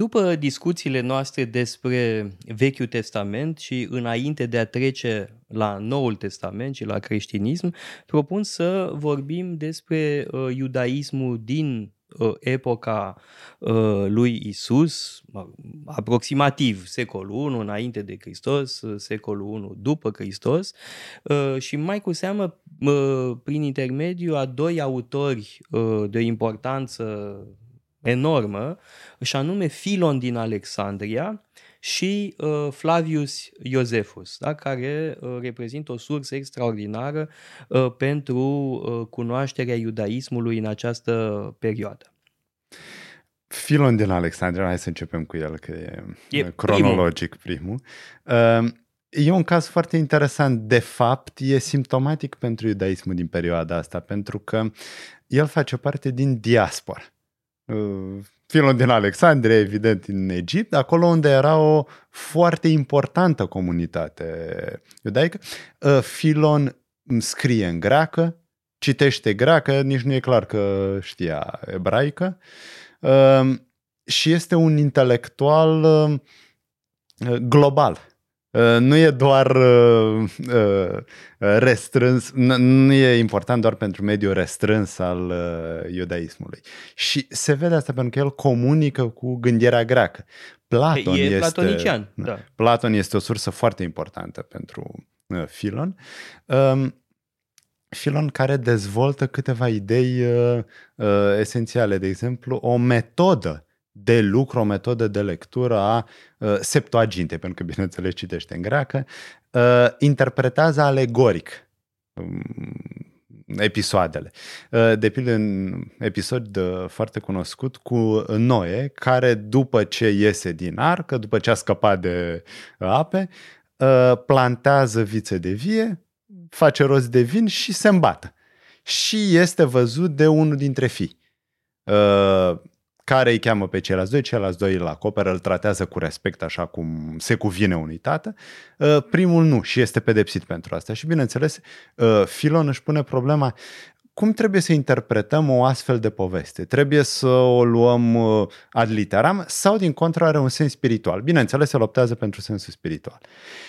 După discuțiile noastre despre Vechiul Testament și înainte de a trece la Noul Testament și la creștinism, propun să vorbim despre uh, iudaismul din uh, epoca uh, lui Isus, aproximativ secolul I înainte de Hristos, uh, secolul I după Hristos uh, și mai cu seamă uh, prin intermediul a doi autori uh, de importanță enormă, și anume Filon din Alexandria și uh, Flavius Iosefus, da? care uh, reprezintă o sursă extraordinară uh, pentru uh, cunoașterea iudaismului în această perioadă. Filon din Alexandria, hai să începem cu el, că e, e cronologic primul. primul. Uh, E un caz foarte interesant. De fapt, e simptomatic pentru iudaismul din perioada asta, pentru că el face parte din diaspora. Uh, Filon din Alexandria, evident, în Egipt, acolo unde era o foarte importantă comunitate iudaică. Uh, Filon scrie în greacă, citește greacă, nici nu e clar că știa ebraică uh, și este un intelectual global Uh, nu e doar uh, uh, restrâns, nu e important doar pentru mediul restrâns al iudaismului. Și se vede asta pentru că el comunică cu gândirea greacă. Platon e este, platonician. Da. Platon este o sursă foarte importantă pentru Filon. Um, Filon care dezvoltă câteva idei esențiale, de exemplu, o metodă de lucru, o metodă de lectură a uh, Septuaginte, pentru că, bineînțeles, citește în greacă, uh, interpretează alegoric um, episoadele. Uh, de pildă, în episod uh, foarte cunoscut cu Noe, care după ce iese din arcă, după ce a scăpat de ape, uh, plantează vițe de vie, face rost de vin și se îmbată. Și este văzut de unul dintre fii. Uh, care îi cheamă pe ceilalți doi, ceilalți doi îl acoperă, îl tratează cu respect așa cum se cuvine unui tată. Uh, primul nu și este pedepsit pentru asta. Și bineînțeles, uh, Filon își pune problema cum trebuie să interpretăm o astfel de poveste? Trebuie să o luăm uh, ad literam sau din contră are un sens spiritual? Bineînțeles, se optează pentru sensul spiritual.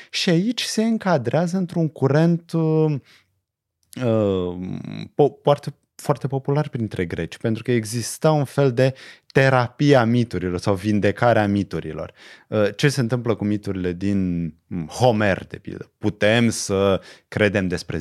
Și aici se încadrează într-un curent uh, uh, po- foarte popular printre greci, pentru că exista un fel de terapia miturilor sau vindecarea miturilor. Uh, ce se întâmplă cu miturile din mm, Homer, de pildă? Putem să credem despre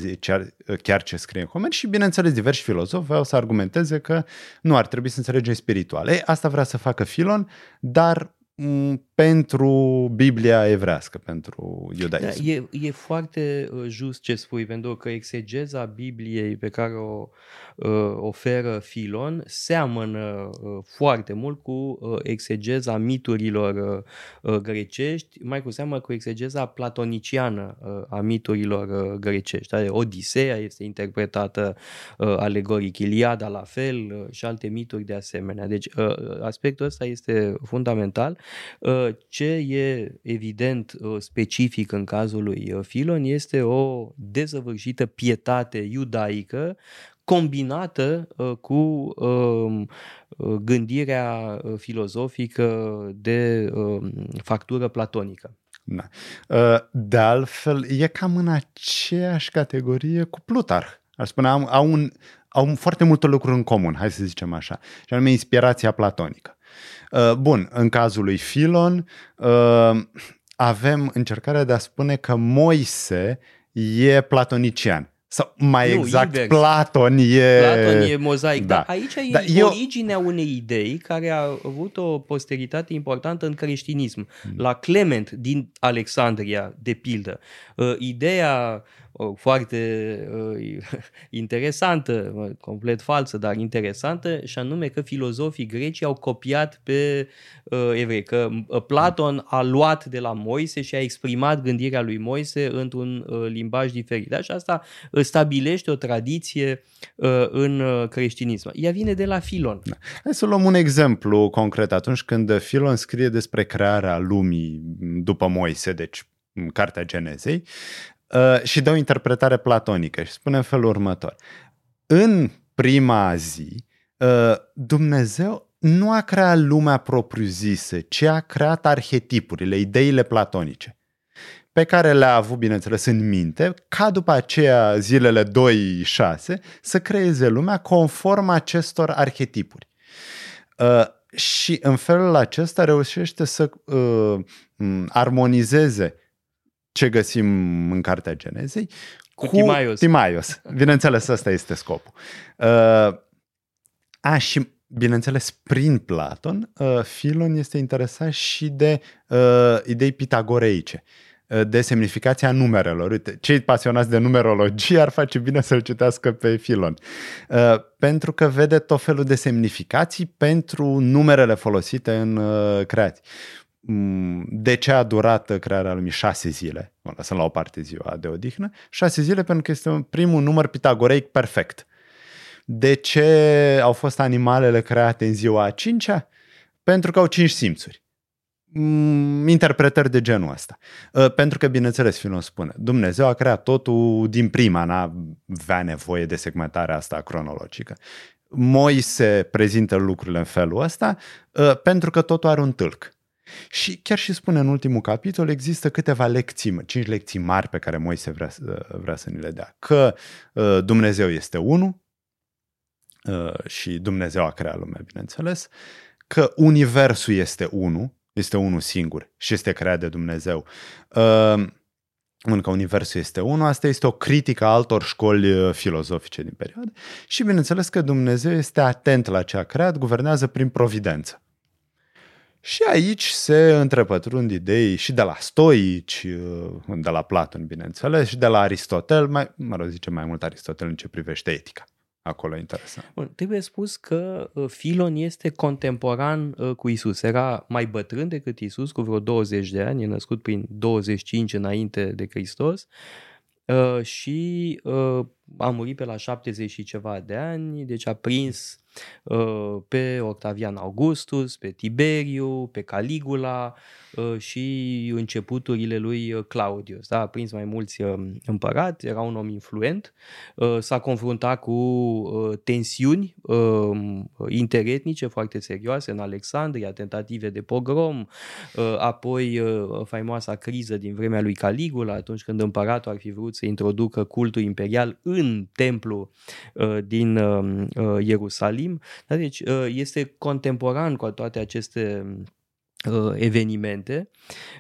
chiar ce scrie în Homer și, bineînțeles, diversi filozofi vreau să argumenteze că nu ar trebui să înțelegem spiritual. Ei, asta vrea să facă Filon, dar Mm, pentru Biblia evrească, pentru iudaism. Da, e, e foarte uh, just ce spui, pentru că exegeza Bibliei pe care o uh, oferă Filon seamănă uh, foarte mult cu uh, exegeza miturilor uh, uh, grecești, mai cu seamă cu exegeza platoniciană uh, a miturilor uh, grecești. Adică Odiseea este interpretată uh, alegoric, Iliada la fel uh, și alte mituri de asemenea. Deci uh, aspectul ăsta este fundamental Uh, ce e evident uh, specific în cazul lui uh, Filon este o dezăvârșită pietate iudaică combinată cu um, gândirea filozofică de um, factură platonică. Da. De altfel, e cam în aceeași categorie cu Plutarh. Aș spune, au, au, un, au foarte multe lucruri în comun, hai să zicem așa, și anume inspirația platonică. Uh, bun, în cazul lui Filon uh, avem încercarea de a spune că Moise e platonician. Sau mai nu, exact, invers. Platon e... Platon e mozaic. Da. Dar aici e da, eu... originea unei idei care a avut o posteritate importantă în creștinism. Hmm. La Clement din Alexandria, de pildă. Uh, ideea foarte uh, interesantă, complet falsă, dar interesantă, și anume că filozofii greci au copiat pe uh, evrei, că uh, Platon a luat de la Moise și a exprimat gândirea lui Moise într-un uh, limbaj diferit. Da? Și asta stabilește o tradiție uh, în uh, creștinism. Ea vine de la Filon. Da. Hai să luăm un exemplu concret. Atunci când Filon scrie despre crearea lumii după Moise, deci Cartea Genezei, Uh, și dă o interpretare platonică și spune în felul următor. În prima zi, uh, Dumnezeu nu a creat lumea propriu-zisă, ci a creat arhetipurile, ideile platonice pe care le-a avut, bineînțeles, în minte, ca după aceea zilele 2-6 să creeze lumea conform acestor arhetipuri. Uh, și în felul acesta reușește să uh, armonizeze ce găsim în Cartea Genezei cu, cu Timaios. Timaios. Bineînțeles, ăsta este scopul. Uh, a, și bineînțeles, prin Platon, uh, Filon este interesat și de uh, idei pitagoreice. Uh, de semnificația numerelor. Uite, cei pasionați de numerologie ar face bine să-l citească pe Filon. Uh, pentru că vede tot felul de semnificații pentru numerele folosite în uh, creații. Mm, de ce a durat crearea lumii șase zile? O lăsăm la o parte ziua de odihnă. Șase zile pentru că este primul număr pitagoreic perfect. De ce au fost animalele create în ziua a cincea? Pentru că au cinci simțuri. Mm, interpretări de genul ăsta. Uh, pentru că, bineînțeles, Filon spune, Dumnezeu a creat totul din prima, n-avea nevoie de segmentarea asta cronologică. Moise prezintă lucrurile în felul ăsta uh, pentru că totul are un tâlc. Și chiar și spune în ultimul capitol, există câteva lecții, cinci lecții mari pe care Moise vrea, vrea să ni le dea. Că uh, Dumnezeu este unul și Dumnezeu a creat lumea, bineînțeles, că Universul este unul, este unul singur și este creat de Dumnezeu. Uh, că Universul este unul, asta este o critică a altor școli uh, filozofice din perioadă și bineînțeles că Dumnezeu este atent la ce a creat, guvernează prin providență. Și aici se întrepătrund idei și de la stoici, uh, de la Platon, bineînțeles, și de la Aristotel, mai, mă rog, zice mai mult Aristotel în ce privește etica acolo interesant. Bun, trebuie spus că uh, Filon este contemporan uh, cu Isus. Era mai bătrân decât Isus, cu vreo 20 de ani, e născut prin 25 înainte de Hristos uh, și a murit pe la 70 și ceva de ani, deci a prins pe Octavian Augustus, pe Tiberiu, pe Caligula, Uh, și începuturile lui uh, Claudius. Da? A prins mai mulți uh, împărați, era un om influent, s-a confruntat cu tensiuni interetnice foarte serioase în Alexandria, tentative de pogrom, apoi faimoasa criză din vremea lui Caligula, atunci când împăratul ar fi vrut să introducă cultul imperial în templu din Ierusalim. Da? Deci este contemporan cu toate aceste Uh, evenimente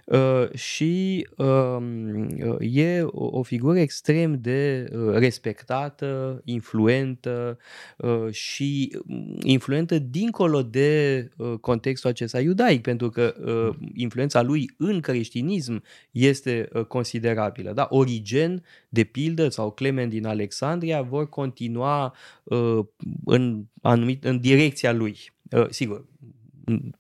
uh, și um, uh, e o figură extrem de respectată, influentă și influentă dincolo de contextul acesta iudaic, pentru că influența lui în creștinism este considerabilă. Da? Origen, de pildă, sau Clement din Alexandria vor continua în, anumit, în direcția lui. Sigur,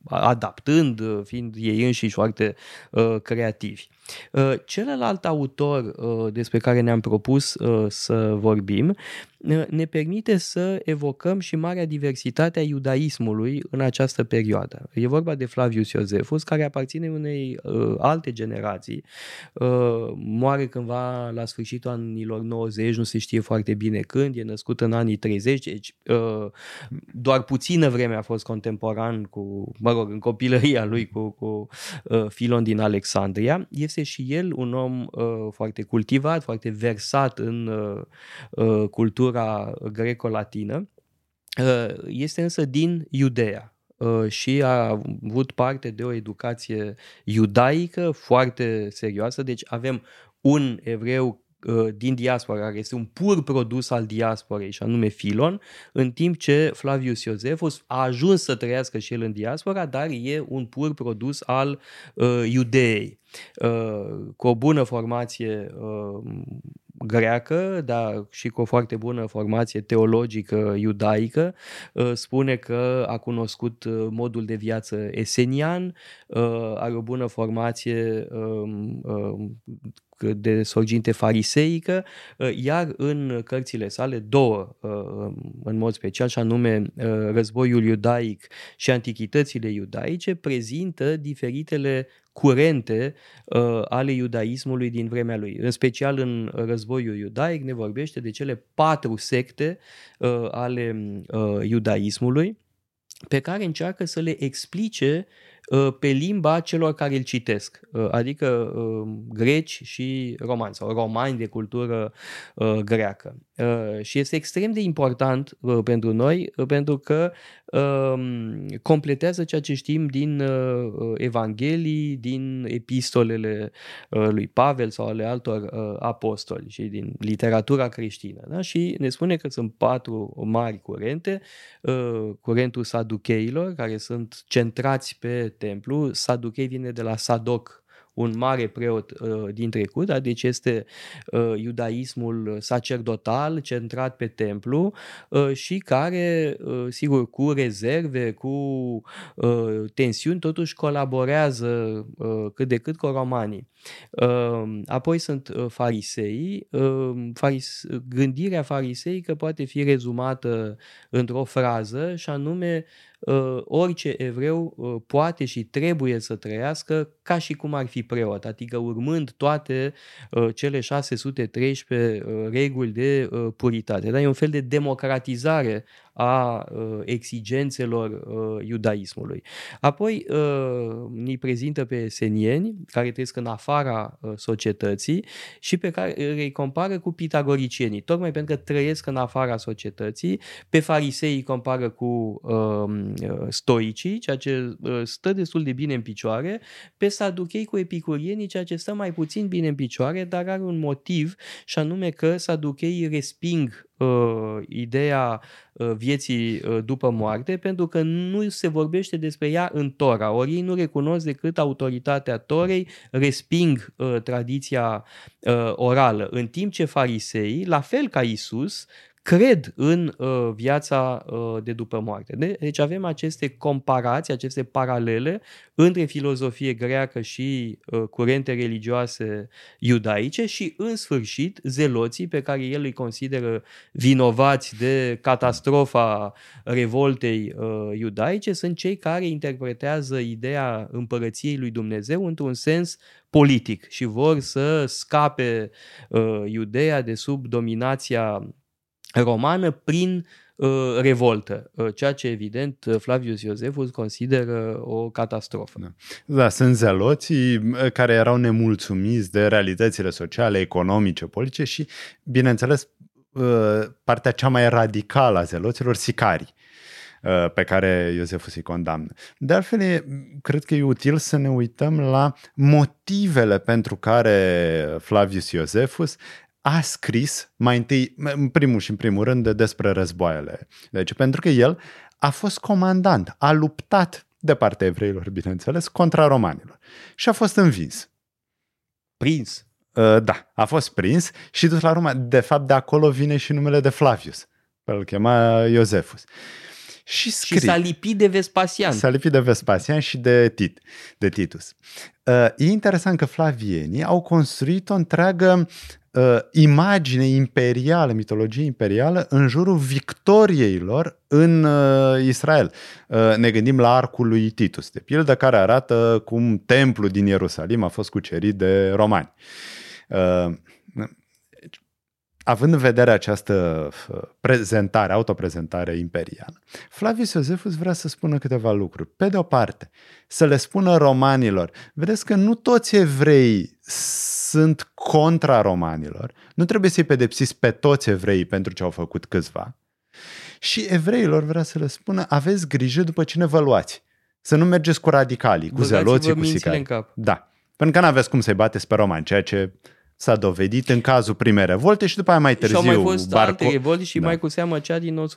adaptând, fiind ei înșiși foarte uh, creativi. Uh, celălalt autor uh, despre care ne-am propus uh, să vorbim ne permite să evocăm și marea diversitate a iudaismului în această perioadă. E vorba de Flavius Iosefus, care aparține unei uh, alte generații. Uh, moare cândva la sfârșitul anilor 90, nu se știe foarte bine când, e născut în anii 30, deci uh, doar puțină vreme a fost contemporan cu, mă rog, în copilăria lui cu, cu uh, Filon din Alexandria. Este și el un om uh, foarte cultivat, foarte versat în uh, uh, cultură cultura greco-latină, uh, este însă din Iudea uh, și a avut parte de o educație iudaică foarte serioasă, deci avem un evreu uh, din diaspora, care este un pur produs al diasporei, și anume Filon, în timp ce Flavius Iosefus a ajuns să trăiască și el în diaspora, dar e un pur produs al uh, iudeei. Uh, cu o bună formație uh, greacă, dar și cu o foarte bună formație teologică iudaică, uh, spune că a cunoscut uh, modul de viață esenian, uh, are o bună formație um, um, de sorginte fariseică, iar în cărțile sale două, în mod special, și anume Războiul iudaic și Antichitățile iudaice, prezintă diferitele curente uh, ale iudaismului din vremea lui. În special în războiul iudaic ne vorbește de cele patru secte uh, ale uh, iudaismului pe care încearcă să le explice uh, pe limba celor care îl citesc, uh, adică uh, greci și romani sau romani de cultură greacă. Și este extrem de important pentru noi pentru că um, completează ceea ce știm din Evanghelii, din epistolele lui Pavel sau ale altor apostoli și din literatura creștină. Da? Și ne spune că sunt patru mari curente, curentul saducheilor, care sunt centrați pe templu. Saduchei vine de la Sadoc, un mare preot uh, din trecut, da? deci este uh, iudaismul sacerdotal centrat pe templu uh, și care, uh, sigur, cu rezerve, cu uh, tensiuni, totuși colaborează uh, cât de cât cu romanii. Uh, apoi sunt uh, farisei. Uh, faris- gândirea fariseică poate fi rezumată într-o frază și anume uh, orice evreu uh, poate și trebuie să trăiască ca și cum ar fi preot, adică urmând toate uh, cele 613 uh, reguli de uh, puritate. Da? E un fel de democratizare a uh, exigențelor uh, iudaismului. Apoi uh, ni prezintă pe senieni care trăiesc în afara uh, societății și pe care îi compară cu pitagoricienii, tocmai pentru că trăiesc în afara societății. Pe farisei îi compară cu um, uh, stoicii, ceea ce uh, stă destul de bine în picioare, pe saduchei cu epicurienii, ceea ce stă mai puțin bine în picioare, dar are un motiv și anume că saducheii resping uh, ideea uh, vieții uh, după moarte, pentru că nu se vorbește despre ea în Tora. Ori ei nu recunosc decât autoritatea Torei, resping uh, tradiția uh, orală. În timp ce fariseii, la fel ca Isus, cred în uh, viața uh, de după moarte. De- deci avem aceste comparații, aceste paralele între filozofie greacă și uh, curente religioase iudaice și, în sfârșit, zeloții pe care el îi consideră vinovați de catastrofa revoltei uh, iudaice sunt cei care interpretează ideea împărăției lui Dumnezeu într-un sens politic și vor să scape uh, Iudeea de sub dominația romană prin uh, revoltă, uh, ceea ce evident uh, Flavius Iosefus consideră o catastrofă. Da. da, sunt zeloții uh, care erau nemulțumiți de realitățile sociale, economice, politice și, bineînțeles, uh, partea cea mai radicală a zeloților, sicarii pe care Iosefus îi condamnă. De altfel, e, cred că e util să ne uităm la motivele pentru care Flavius Iosefus a scris mai întâi, în primul și în primul rând, despre războaiele. Deci, pentru că el a fost comandant, a luptat de partea evreilor, bineînțeles, contra romanilor și a fost învins. Prins. Uh, da, a fost prins și dus la Roma. De fapt, de acolo vine și numele de Flavius, pe îl chema Iosefus. Și, scrie, și s-a lipit de Vespasian. S-a lipit de Vespasian și de, Tit, de Titus. Uh, e interesant că flavienii au construit o întreagă uh, imagine imperială, mitologie imperială în jurul victoriei lor în uh, Israel. Uh, ne gândim la arcul lui Titus, de pildă, care arată cum templul din Ierusalim a fost cucerit de romani. Uh, având în vedere această uh, prezentare, autoprezentare imperială, Flavius Iosefus vrea să spună câteva lucruri. Pe de o parte, să le spună romanilor, vedeți că nu toți evrei sunt contra romanilor, nu trebuie să-i pedepsiți pe toți evreii pentru ce au făcut câțiva. Și evreilor vrea să le spună, aveți grijă după cine vă luați. Să nu mergeți cu radicalii, cu zeloții, cu sicari. Da. Pentru că nu aveți cum să-i bateți pe romani, ceea ce s-a dovedit în cazul primei revolte și după aia mai târziu... Și au mai fost Barco... alte revolte și da. mai cu seamă cea din 130-135.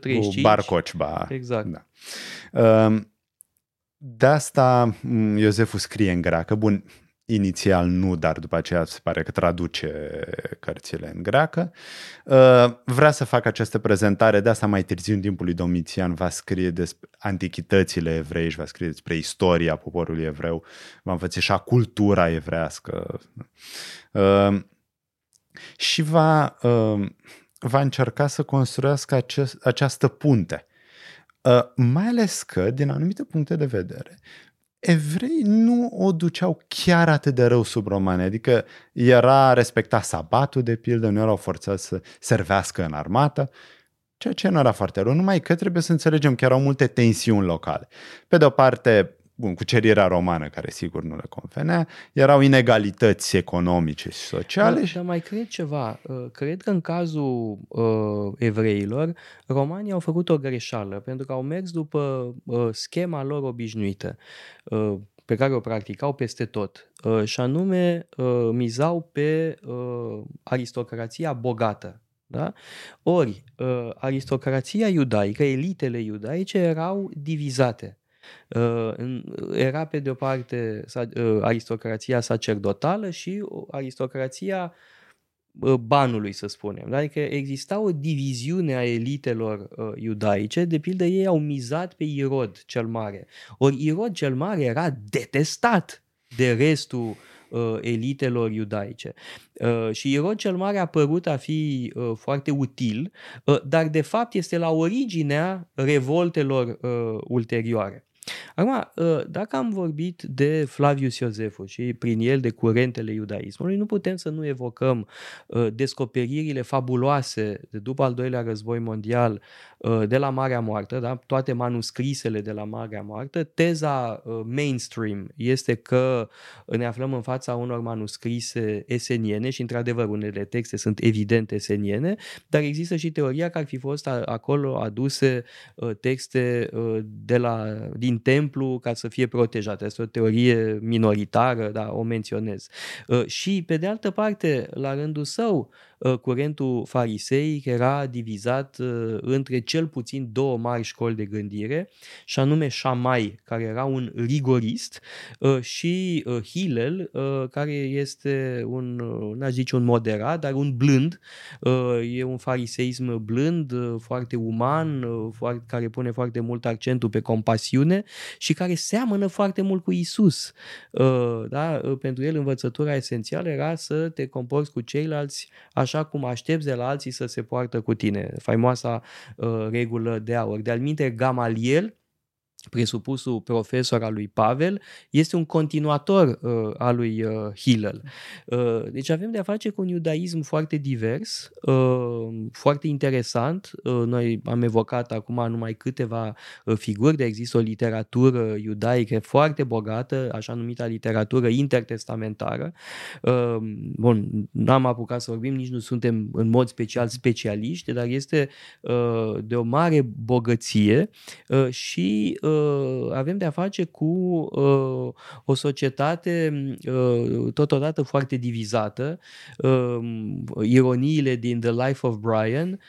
Cu Barcocba. Exact. Da. Ehm, de asta mm, Ioseful scrie în greacă. Bun, inițial nu, dar după aceea se pare că traduce cărțile în greacă. Uh, vrea să facă această prezentare, de asta mai târziu în timpul lui Domitian va scrie despre antichitățile evreiești, va scrie despre istoria poporului evreu, va înfățișa cultura evrească uh, și va, uh, va încerca să construiască acest, această punte. Mai ales că, din anumite puncte de vedere, evrei nu o duceau chiar atât de rău sub romani, adică era respecta sabatul de pildă, nu erau forțați să servească în armată ceea ce nu era foarte rău, numai că trebuie să înțelegem că erau multe tensiuni locale. Pe de o parte, bun, cucerirea romană, care sigur nu le convenea, erau inegalități economice și sociale. Dar, dar mai cred ceva. Uh, cred că în cazul uh, evreilor, romanii au făcut o greșeală, pentru că au mers după uh, schema lor obișnuită. Uh, pe care o practicau peste tot, uh, și anume uh, mizau pe uh, aristocrația bogată. Da? Ori, aristocrația iudaică, elitele iudaice erau divizate. Era pe de o parte aristocrația sacerdotală și aristocrația banului, să spunem. Adică exista o diviziune a elitelor uh, iudaice, de pildă ei au mizat pe Irod cel Mare. Ori Irod cel Mare era detestat de restul uh, elitelor iudaice. Uh, și Irod cel Mare a părut a fi uh, foarte util, uh, dar de fapt este la originea revoltelor uh, ulterioare. Acum, ă, dacă am vorbit de Flavius Iosefus și prin el de curentele iudaismului, nu putem să nu evocăm ă, descoperirile fabuloase de după al doilea război mondial ă, de la Marea Moartă, da? toate manuscrisele de la Marea Moartă. Teza mainstream este că ne aflăm în fața unor manuscrise eseniene și, într-adevăr, unele texte sunt evident eseniene, dar există și teoria că ar fi fost acolo aduse texte de la, din templu ca să fie protejat. Este o teorie minoritară, dar o menționez. Uh, și, pe de altă parte, la rândul său, Uh, curentul fariseic era divizat uh, între cel puțin două mari școli de gândire, și anume Shammai, care era un rigorist, uh, și Hillel, care este un, n-aș zice un moderat, dar un blând. E un fariseism blând, foarte uman, care pune foarte mult accentul pe compasiune și care seamănă foarte mult cu Isus. Da? Pentru el învățătura esențială era să te comporți cu ceilalți așa cum aștepți de la alții să se poartă cu tine. Faimoasa uh, regulă de aur. De-al minte, Gamaliel, presupusul profesor al lui Pavel, este un continuator uh, al lui uh, Hillel. Uh, deci avem de a face cu un iudaism foarte divers, uh, foarte interesant. Uh, noi am evocat acum numai câteva uh, figuri, de există o literatură iudaică foarte bogată, așa numită literatură intertestamentară. Uh, bun, n-am apucat să vorbim, nici nu suntem în mod special specialiști, dar este uh, de o mare bogăție uh, și uh, avem de-a face cu uh, o societate uh, totodată foarte divizată. Uh, ironiile din The Life of Brian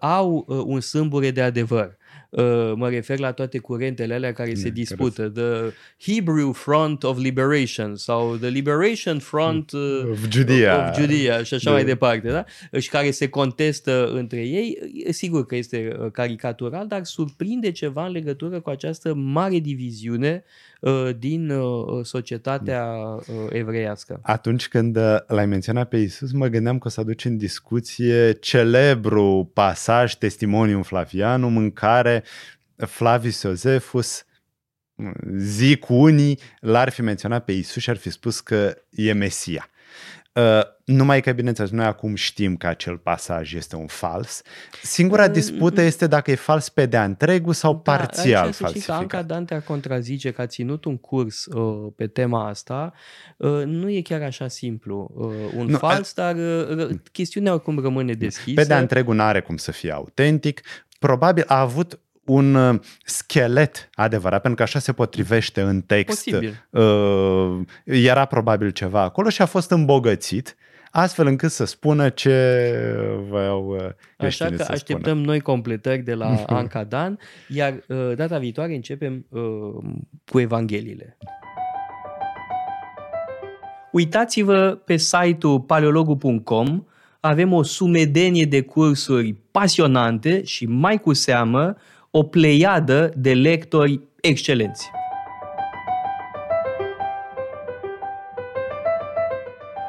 au un sâmbure de adevăr. Uh, mă refer la toate curentele alea care Bine, se dispută. The Hebrew Front of Liberation sau The Liberation Front uh, of Judea, of Judea și așa de... mai departe. Da? Și care se contestă între ei. Sigur că este uh, caricatural, dar surprinde ceva în legătură cu această mare diviziune din societatea evreiască. Atunci când l-ai menționat pe Isus, mă gândeam că o să aduci în discuție celebru pasaj Testimonium Flavianum în care Flavius Iosefus zic unii, l-ar fi menționat pe Isus și ar fi spus că e Mesia. Uh, numai că, bineînțeles, noi acum știm că acel pasaj este un fals. Singura uh, dispută este dacă e fals pe de întregul sau da, parțial falsificat. Anca Dante ar contrazice că a ținut un curs uh, pe tema asta. Uh, nu e chiar așa simplu. Uh, un nu, fals, dar uh, chestiunea oricum rămâne deschisă. Pe de întregul nu are cum să fie autentic. Probabil a avut un uh, schelet adevărat, pentru că așa se potrivește în text. Posibil. Uh, era probabil ceva acolo și a fost îmbogățit astfel încât să spună ce voiau uh, Așa că să așteptăm spună. noi completări de la Anca Dan, iar data viitoare începem cu Evangheliile. Uitați-vă pe site-ul paleologu.com, avem o sumedenie de cursuri pasionante și mai cu seamă o pleiadă de lectori excelenți.